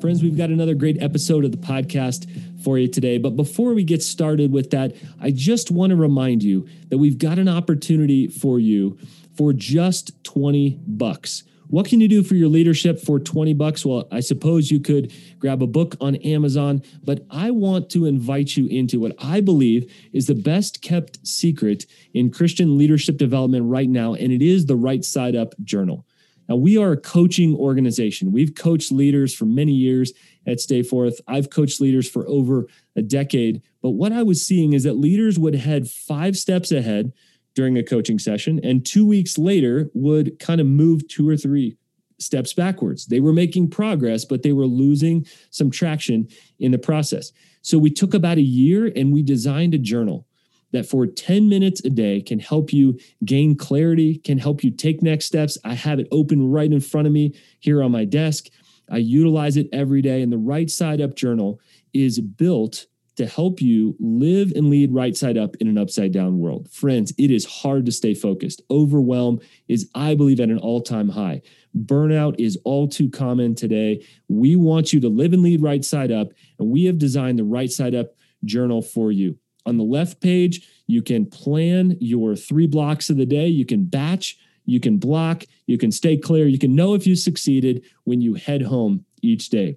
Friends, we've got another great episode of the podcast for you today. But before we get started with that, I just want to remind you that we've got an opportunity for you for just 20 bucks. What can you do for your leadership for 20 bucks? Well, I suppose you could grab a book on Amazon, but I want to invite you into what I believe is the best kept secret in Christian leadership development right now, and it is the Right Side Up Journal. Now, we are a coaching organization. We've coached leaders for many years at Stay Forth. I've coached leaders for over a decade. But what I was seeing is that leaders would head five steps ahead during a coaching session, and two weeks later would kind of move two or three steps backwards. They were making progress, but they were losing some traction in the process. So we took about a year and we designed a journal that for 10 minutes a day can help you gain clarity, can help you take next steps. I have it open right in front of me here on my desk. I utilize it every day. And the Right Side Up Journal is built to help you live and lead right side up in an upside down world. Friends, it is hard to stay focused. Overwhelm is, I believe, at an all time high. Burnout is all too common today. We want you to live and lead right side up, and we have designed the Right Side Up Journal for you. On the left page, you can plan your three blocks of the day, you can batch, you can block, you can stay clear, you can know if you succeeded when you head home each day.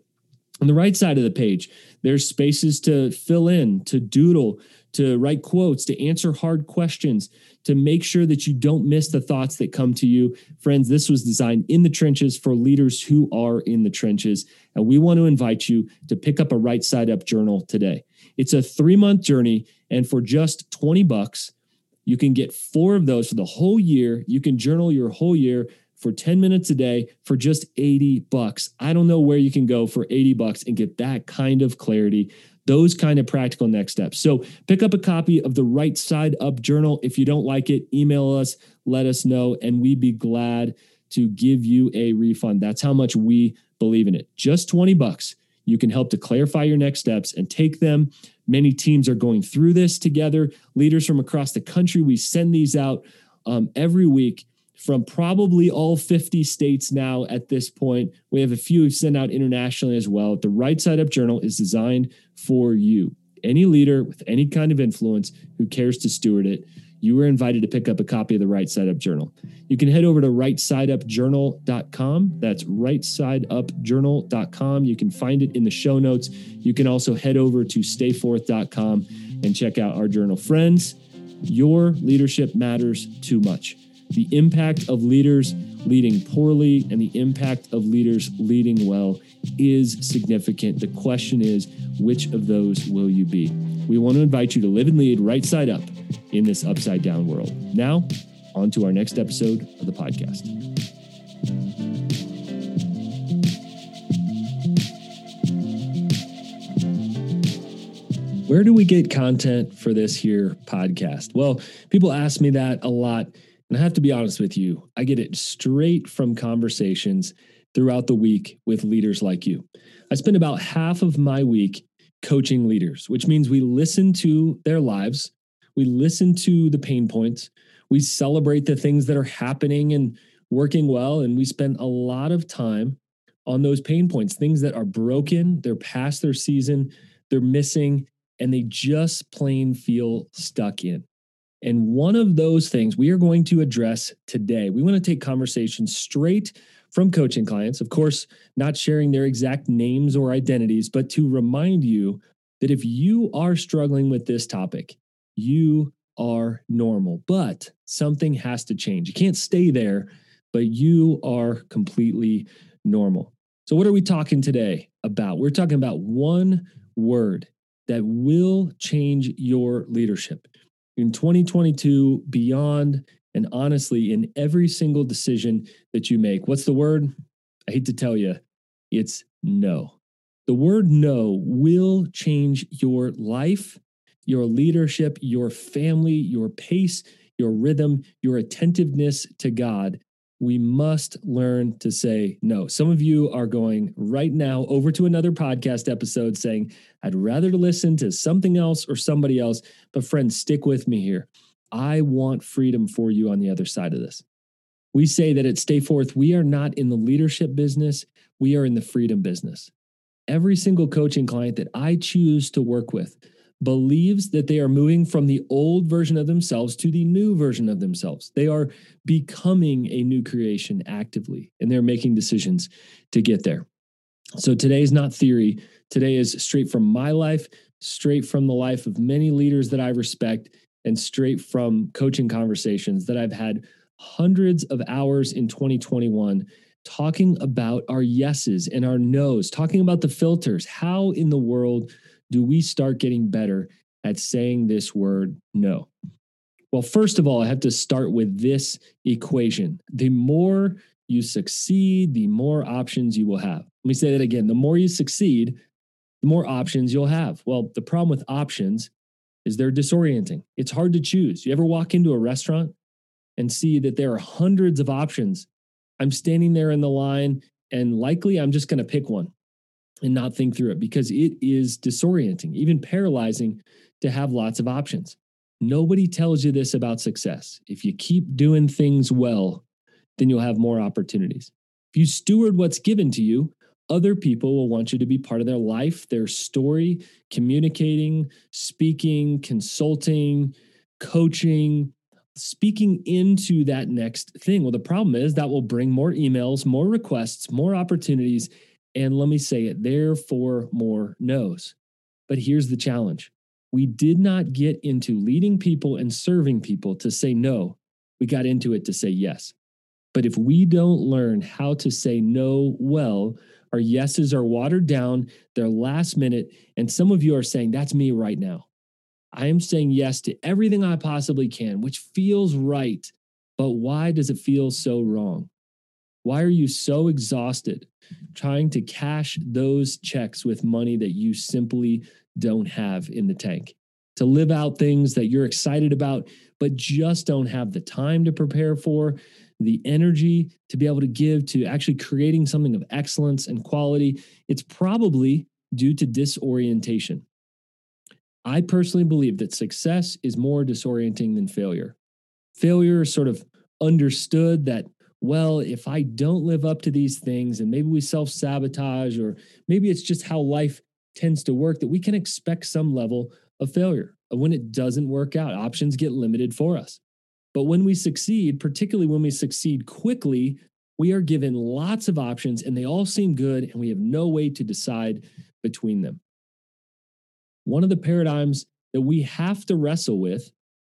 On the right side of the page, there's spaces to fill in, to doodle, to write quotes, to answer hard questions, to make sure that you don't miss the thoughts that come to you. Friends, this was designed in the trenches for leaders who are in the trenches. And we want to invite you to pick up a right side up journal today. It's a three month journey. And for just 20 bucks, you can get four of those for the whole year. You can journal your whole year for 10 minutes a day for just 80 bucks. I don't know where you can go for 80 bucks and get that kind of clarity, those kind of practical next steps. So pick up a copy of the Right Side Up Journal. If you don't like it, email us, let us know, and we'd be glad to give you a refund. That's how much we believe in it. Just 20 bucks. You can help to clarify your next steps and take them. Many teams are going through this together. Leaders from across the country, we send these out um, every week from probably all 50 states now at this point. We have a few we've sent out internationally as well. The Right Side Up Journal is designed for you. Any leader with any kind of influence who cares to steward it, you were invited to pick up a copy of the Right Side Up Journal. You can head over to rightsideupjournal.com. That's rightsideupjournal.com. You can find it in the show notes. You can also head over to stayforth.com and check out our journal. Friends, your leadership matters too much the impact of leaders leading poorly and the impact of leaders leading well is significant. The question is, which of those will you be? We want to invite you to live and lead right side up in this upside down world. Now, on to our next episode of the podcast. Where do we get content for this here podcast? Well, people ask me that a lot and I have to be honest with you, I get it straight from conversations throughout the week with leaders like you. I spend about half of my week coaching leaders, which means we listen to their lives, we listen to the pain points, we celebrate the things that are happening and working well, and we spend a lot of time on those pain points, things that are broken, they're past their season, they're missing, and they just plain feel stuck in. And one of those things we are going to address today. We want to take conversations straight from coaching clients, of course, not sharing their exact names or identities, but to remind you that if you are struggling with this topic, you are normal, but something has to change. You can't stay there, but you are completely normal. So, what are we talking today about? We're talking about one word that will change your leadership in 2022, beyond, and honestly, in every single decision that you make. What's the word? I hate to tell you, it's no. The word no will change your life, your leadership, your family, your pace, your rhythm, your attentiveness to God we must learn to say no. Some of you are going right now over to another podcast episode saying, I'd rather listen to something else or somebody else. But friends, stick with me here. I want freedom for you on the other side of this. We say that at Stay Forth, we are not in the leadership business, we are in the freedom business. every single coaching client that I choose to work with believes that they are moving from the old version of themselves to the new version of themselves. They are becoming a new creation actively, and they're making decisions to get there. So today is not theory. Today is straight from my life, straight from the life of many leaders that I respect, and straight from coaching conversations that I've had hundreds of hours in 2021 talking about our yeses and our nos, talking about the filters. How in the world do we start getting better at saying this word no? Well, first of all, I have to start with this equation. The more you succeed, the more options you will have. Let me say that again. The more you succeed, the more options you'll have. Well, the problem with options is they're disorienting. It's hard to choose. You ever walk into a restaurant and see that there are hundreds of options? I'm standing there in the line and likely I'm just going to pick one and not think through it because it is disorienting, even paralyzing to have lots of options. Nobody tells you this about success. If you keep doing things well, then you'll have more opportunities. If you steward what's given to you, other people will want you to be part of their life, their story, communicating, speaking, consulting, coaching, speaking into that next thing. Well, the problem is that will bring more emails, more requests, more opportunities, and let me say it, therefore more no's. But here's the challenge we did not get into leading people and serving people to say no. We got into it to say yes. But if we don't learn how to say no well, our yeses are watered down, they're last minute. And some of you are saying, That's me right now. I am saying yes to everything I possibly can, which feels right. But why does it feel so wrong? Why are you so exhausted trying to cash those checks with money that you simply don't have in the tank? To live out things that you're excited about, but just don't have the time to prepare for, the energy to be able to give to actually creating something of excellence and quality. It's probably due to disorientation. I personally believe that success is more disorienting than failure. Failure is sort of understood that well, if I don't live up to these things and maybe we self sabotage, or maybe it's just how life tends to work, that we can expect some level of failure. When it doesn't work out, options get limited for us. But when we succeed, particularly when we succeed quickly, we are given lots of options and they all seem good, and we have no way to decide between them. One of the paradigms that we have to wrestle with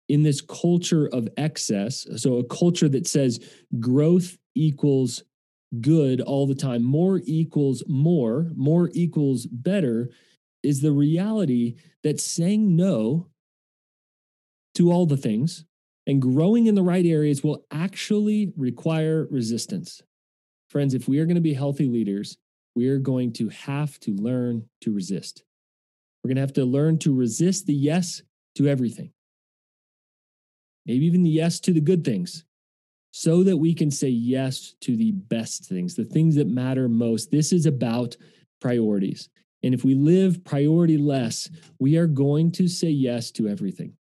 in this culture of excess. So, a culture that says growth equals good all the time, more equals more, more equals better, is the reality that saying no to all the things and growing in the right areas will actually require resistance. Friends, if we are going to be healthy leaders, we are going to have to learn to resist. We're going to have to learn to resist the yes to everything maybe even the yes to the good things, so that we can say yes to the best things, the things that matter most. This is about priorities. And if we live priority less, we are going to say yes to everything.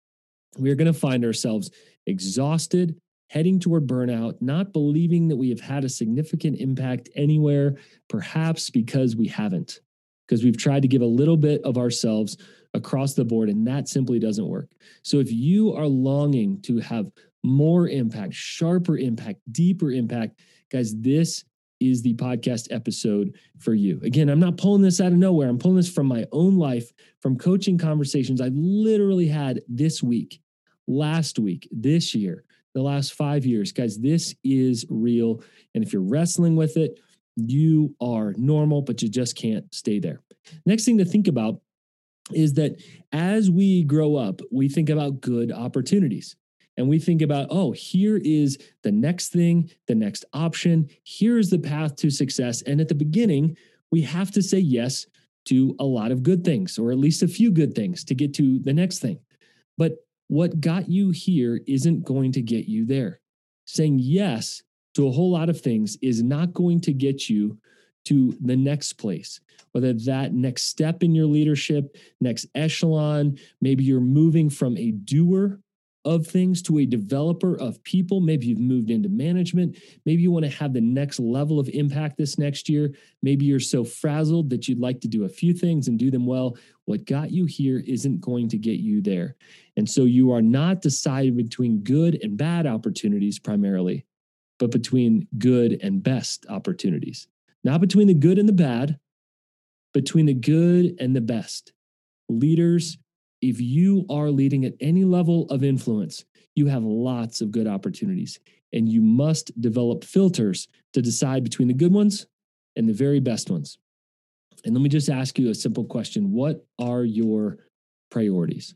We are going to find ourselves exhausted, heading toward burnout, not believing that we have had a significant impact anywhere, perhaps because we haven't, because we've tried to give a little bit of ourselves across the board, and that simply doesn't work. So if you are longing to have more impact, sharper impact, deeper impact, guys, this is the podcast episode for you. Again, I'm not pulling this out of nowhere. I'm pulling this from my own life, from coaching conversations I've literally had this week, last week, this year, the last five years. Guys, this is real. And if you're wrestling with it, you are normal, but you just can't stay there. Next thing to think about is that as we grow up, we think about good opportunities. And we think about, oh, here is the next thing, the next option. Here's the path to success. And at the beginning, we have to say yes to a lot of good things, or at least a few good things to get to the next thing. But what got you here isn't going to get you there. Saying yes to a whole lot of things is not going to get you to the next place, whether that next step in your leadership, next echelon, maybe you're moving from a doer of things to a developer of people. Maybe you've moved into management. Maybe you want to have the next level of impact this next year. Maybe you're so frazzled that you'd like to do a few things and do them well. What got you here isn't going to get you there. And so you are not deciding between good and bad opportunities primarily, but between good and best opportunities. Not between the good and the bad, between the good and the best. Leaders if you are leading at any level of influence, you have lots of good opportunities, and you must develop filters to decide between the good ones and the very best ones. And let me just ask you a simple question What are your priorities?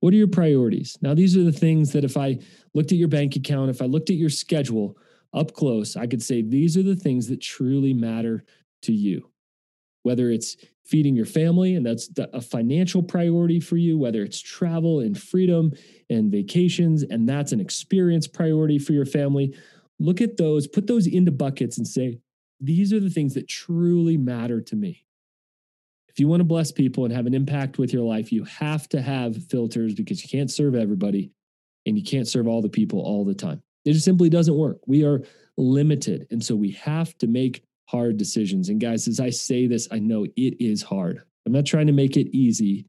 What are your priorities? Now, these are the things that if I looked at your bank account, if I looked at your schedule up close, I could say these are the things that truly matter to you whether it's feeding your family and that's a financial priority for you, whether it's travel and freedom and vacations, and that's an experience priority for your family. Look at those, put those into buckets and say, these are the things that truly matter to me. If you want to bless people and have an impact with your life, you have to have filters because you can't serve everybody and you can't serve all the people all the time. It just simply doesn't work. We are limited. And so we have to make hard decisions. And guys, as I say this, I know it is hard. I'm not trying to make it easy.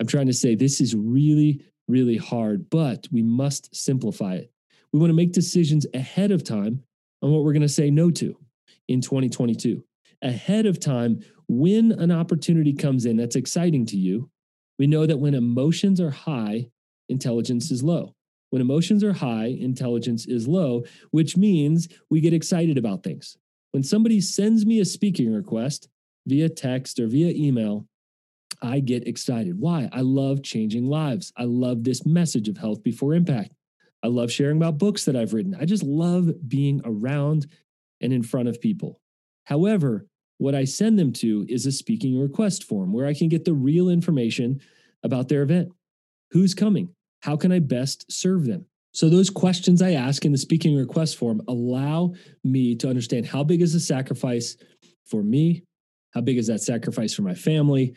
I'm trying to say this is really, really hard, but we must simplify it. We want to make decisions ahead of time on what we're going to say no to in 2022. Ahead of time, when an opportunity comes in that's exciting to you, we know that when emotions are high, intelligence is low. When emotions are high, intelligence is low, which means we get excited about things. When somebody sends me a speaking request via text or via email, I get excited. Why? I love changing lives. I love this message of health before impact. I love sharing about books that I've written. I just love being around and in front of people. However, what I send them to is a speaking request form where I can get the real information about their event. Who's coming? How can I best serve them? So, those questions I ask in the speaking request form allow me to understand how big is the sacrifice for me? How big is that sacrifice for my family?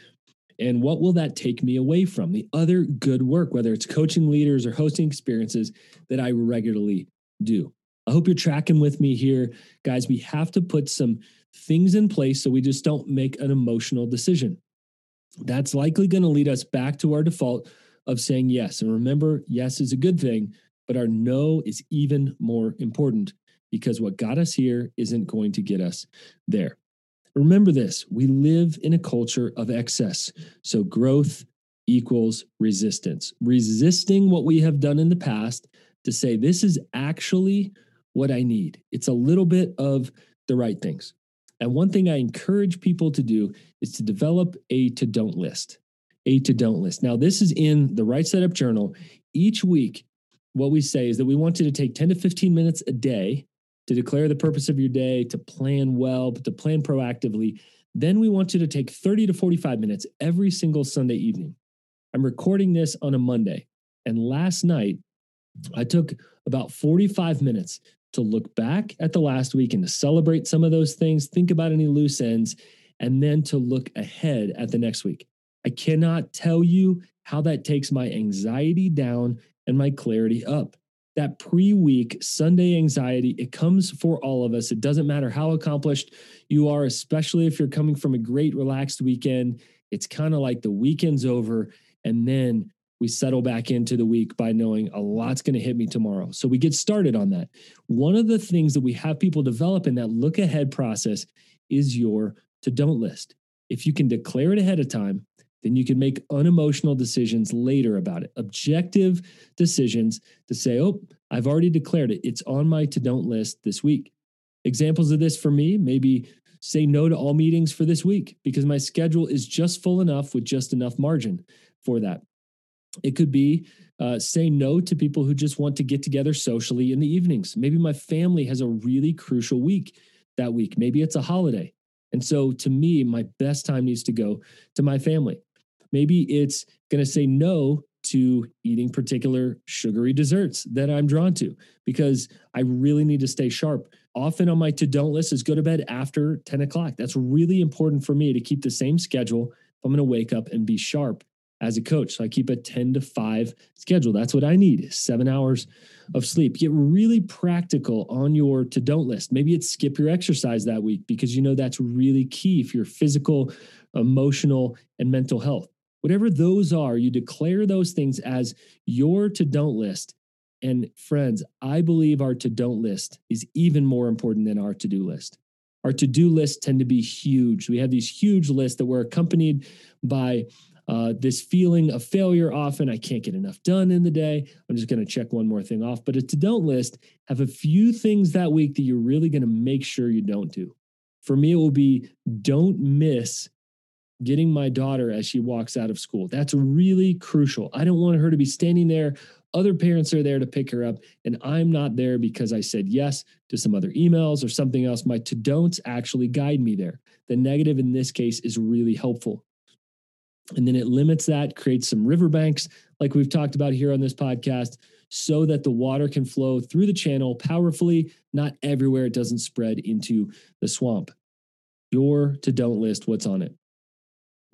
And what will that take me away from the other good work, whether it's coaching leaders or hosting experiences that I regularly do? I hope you're tracking with me here. Guys, we have to put some things in place so we just don't make an emotional decision. That's likely going to lead us back to our default of saying yes. And remember, yes is a good thing, but our no is even more important because what got us here isn't going to get us there. Remember this we live in a culture of excess. So growth equals resistance. Resisting what we have done in the past to say, this is actually what I need. It's a little bit of the right things. And one thing I encourage people to do is to develop a to don't list. A to don't list. Now, this is in the Right Side Up Journal. Each week, what we say is that we want you to take 10 to 15 minutes a day to declare the purpose of your day, to plan well, but to plan proactively. Then we want you to take 30 to 45 minutes every single Sunday evening. I'm recording this on a Monday. And last night, I took about 45 minutes to look back at the last week and to celebrate some of those things, think about any loose ends, and then to look ahead at the next week. I cannot tell you how that takes my anxiety down and my clarity up. That pre week Sunday anxiety, it comes for all of us. It doesn't matter how accomplished you are, especially if you're coming from a great, relaxed weekend. It's kind of like the weekend's over, and then we settle back into the week by knowing a lot's going to hit me tomorrow. So we get started on that. One of the things that we have people develop in that look ahead process is your to don't list. If you can declare it ahead of time, then you can make unemotional decisions later about it. Objective decisions to say, oh, I've already declared it. It's on my to don't list this week. Examples of this for me maybe say no to all meetings for this week because my schedule is just full enough with just enough margin for that. It could be uh, say no to people who just want to get together socially in the evenings. Maybe my family has a really crucial week that week. Maybe it's a holiday. And so to me, my best time needs to go to my family. Maybe it's going to say no to eating particular sugary desserts that I'm drawn to because I really need to stay sharp. Often on my to don't list is go to bed after 10 o'clock. That's really important for me to keep the same schedule. If I'm going to wake up and be sharp as a coach. So I keep a 10 to 5 schedule. That's what I need seven hours of sleep. Get really practical on your to don't list. Maybe it's skip your exercise that week because you know that's really key for your physical, emotional, and mental health. Whatever those are, you declare those things as your to don't list. And friends, I believe our to don't list is even more important than our to do list. Our to do lists tend to be huge. We have these huge lists that were accompanied by uh, this feeling of failure often i can't get enough done in the day. I'm just going to check one more thing off. But a to don't list have a few things that week that you're really going to make sure you don't do. For me it will be don't miss getting my daughter as she walks out of school. That's really crucial. I don't want her to be standing there. Other parents are there to pick her up and i'm not there because i said yes to some other emails or something else. My to don'ts actually guide me there. The negative in this case is really helpful and then it limits that, creates some riverbanks, like we've talked about here on this podcast, so that the water can flow through the channel powerfully, not everywhere. It doesn't spread into the swamp. Your to don't list what's on it.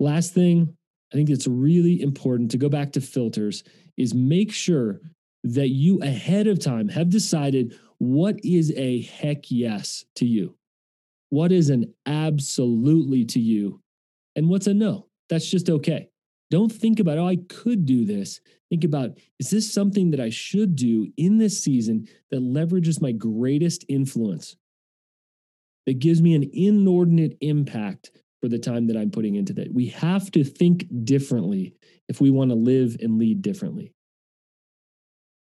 Last thing, I think it's really important to go back to filters is make sure that you ahead of time have decided what is a heck yes to you. What is an absolutely to you? And what's a no? That's just okay. Don't think about, oh, I could do this. Think about, is this something that I should do in this season that leverages my greatest influence, that gives me an inordinate impact for the time that I'm putting into that? We have to think differently if we want to live and lead differently.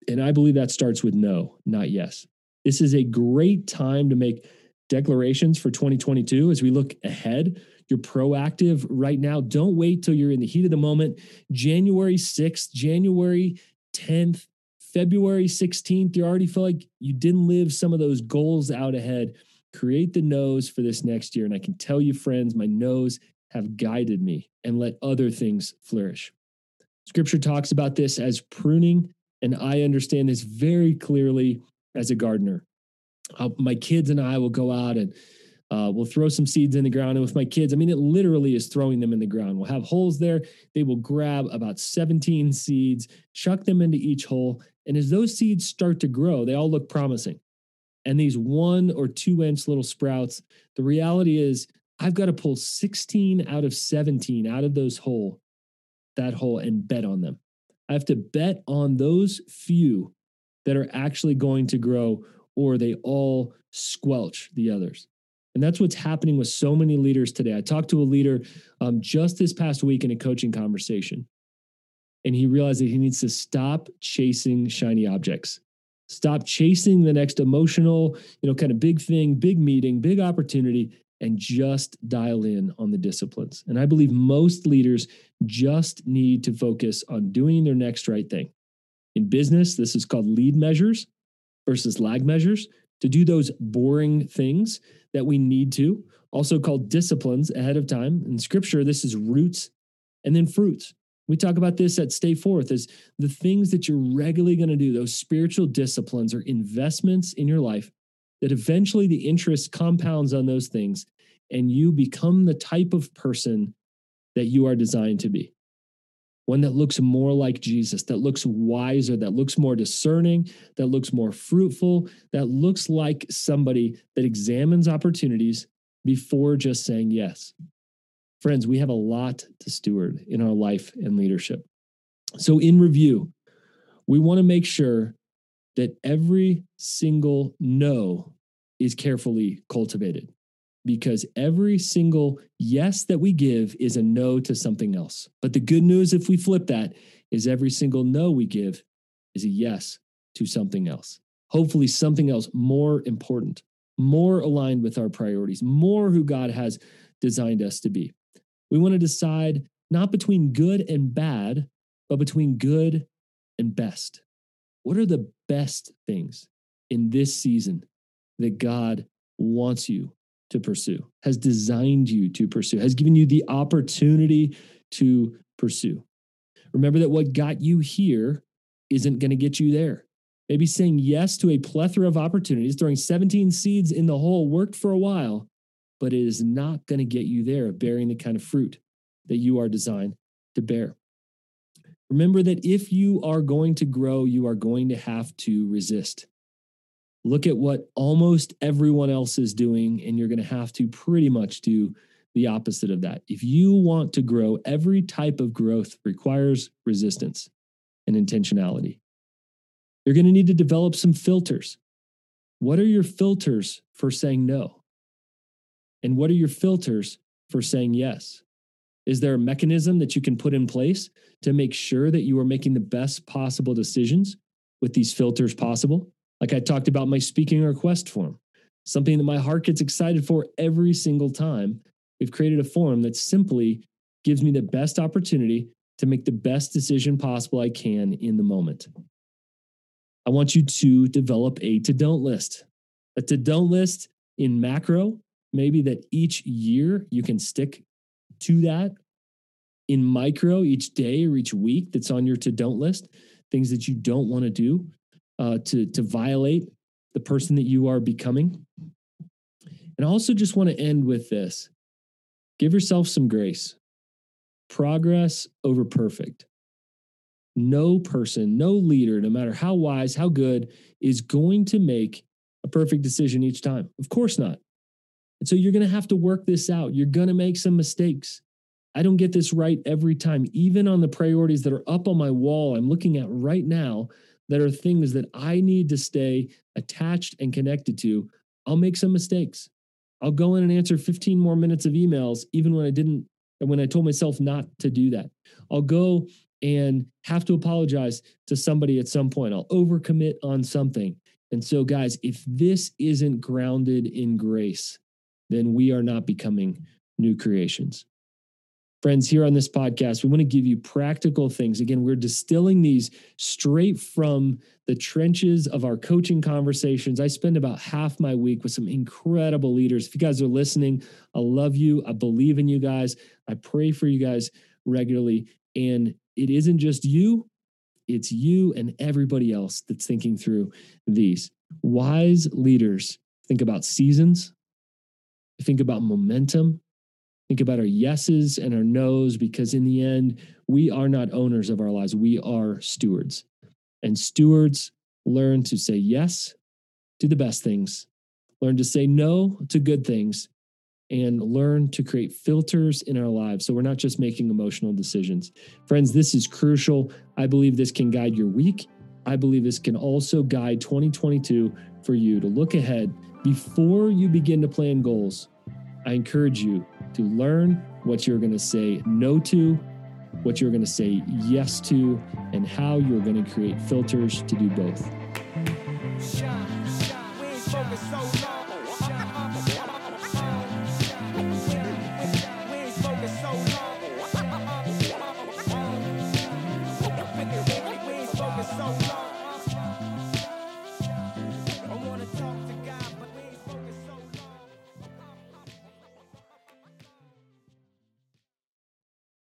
And I believe that starts with no, not yes. This is a great time to make declarations for 2022 as we look ahead you're proactive right now. Don't wait till you're in the heat of the moment. January 6th, January 10th, February 16th, you already feel like you didn't live some of those goals out ahead. Create the no's for this next year. And I can tell you, friends, my no's have guided me and let other things flourish. Scripture talks about this as pruning, and I understand this very clearly as a gardener. Uh, my kids and I will go out and uh, we'll throw some seeds in the ground. And with my kids, I mean, it literally is throwing them in the ground. We'll have holes there. They will grab about 17 seeds, chuck them into each hole. And as those seeds start to grow, they all look promising. And these one or two inch little sprouts, the reality is I've got to pull 16 out of 17 out of those hole, that hole, and bet on them. I have to bet on those few that are actually going to grow, or they all squelch the others. And that's what's happening with so many leaders today. I talked to a leader um, just this past week in a coaching conversation, and he realized that he needs to stop chasing shiny objects. Stop chasing the next emotional, you know, kind of big thing, big meeting, big opportunity, and just dial in on the disciplines. And I believe most leaders just need to focus on doing their next right thing. In business, this is called lead measures versus lag measures to do those boring things that we need to, also called disciplines ahead of time. In scripture, this is roots and then fruits. We talk about this at Stay Forth as the things that you're regularly going to do, those spiritual disciplines or investments in your life that eventually the interest compounds on those things and you become the type of person that you are designed to be one that looks more like Jesus, that looks wiser, that looks more discerning, that looks more fruitful, that looks like somebody that examines opportunities before just saying yes. Friends, we have a lot to steward in our life and leadership. So, in review, we want to make sure that every single no is carefully cultivated because every single yes that we give is a no to something else. But the good news, if we flip that, is every single no we give is a yes to something else. Hopefully, something else more important, more aligned with our priorities, more who God has designed us to be. We want to decide not between good and bad, but between good and best. What are the best things in this season that God wants you to pursue, has designed you to pursue, has given you the opportunity to pursue. Remember that what got you here isn't going to get you there. Maybe saying yes to a plethora of opportunities, throwing 17 seeds in the hole worked for a while, but it is not going to get you there, bearing the kind of fruit that you are designed to bear. Remember that if you are going to grow, you are going to have to resist. Look at what almost everyone else is doing, and you're going to have to pretty much do the opposite of that. If you want to grow, every type of growth requires resistance and intentionality. You're going to need to develop some filters. What are your filters for saying no? And what are your filters for saying yes? Is there a mechanism that you can put in place to make sure that you are making the best possible decisions with these filters possible? Like I talked about my speaking request form, something that my heart gets excited for every single time. We've created a form that simply gives me the best opportunity to make the best decision possible I can in the moment. I want you to develop a to don't list. A to don't list in macro, maybe that each year you can stick to that. In micro, each day or each week that's on your to don't list, things that you don't want to do uh, to, to violate the person that you are becoming. And I also just want to end with this give yourself some grace. Progress over perfect. No person, no leader, no matter how wise, how good, is going to make a perfect decision each time. Of course not. And so you're going to have to work this out. You're going to make some mistakes. I don't get this right every time, even on the priorities that are up on my wall I'm looking at right now that are things that I need to stay attached and connected to. I'll make some mistakes. I'll go in and answer 15 more minutes of emails, even when I didn't, when I told myself not to do that. I'll go and have to apologize to somebody at some point. I'll overcommit on something. And so, guys, if this isn't grounded in grace, then we are not becoming new creations. Friends, here on this podcast, we want to give you practical things. Again, we're distilling these straight from the trenches of our coaching conversations. I spend about half my week with some incredible leaders. If you guys are listening, I love you. I believe in you guys. I pray for you guys regularly. And it isn't just you, it's you and everybody else that's thinking through these. Wise leaders think about seasons, think about momentum, think about our yeses and our nos, because in the end, we are not owners of our lives. We are stewards. And stewards learn to say yes to the best things, learn to say no to good things, and learn to create filters in our lives so we're not just making emotional decisions. Friends, this is crucial. I believe this can guide your week. I believe this can also guide 2022 for you to look ahead before you begin to plan goals. I encourage you to learn what you're going to say no to, what you're going to say yes to, and how you're going to create filters to do both.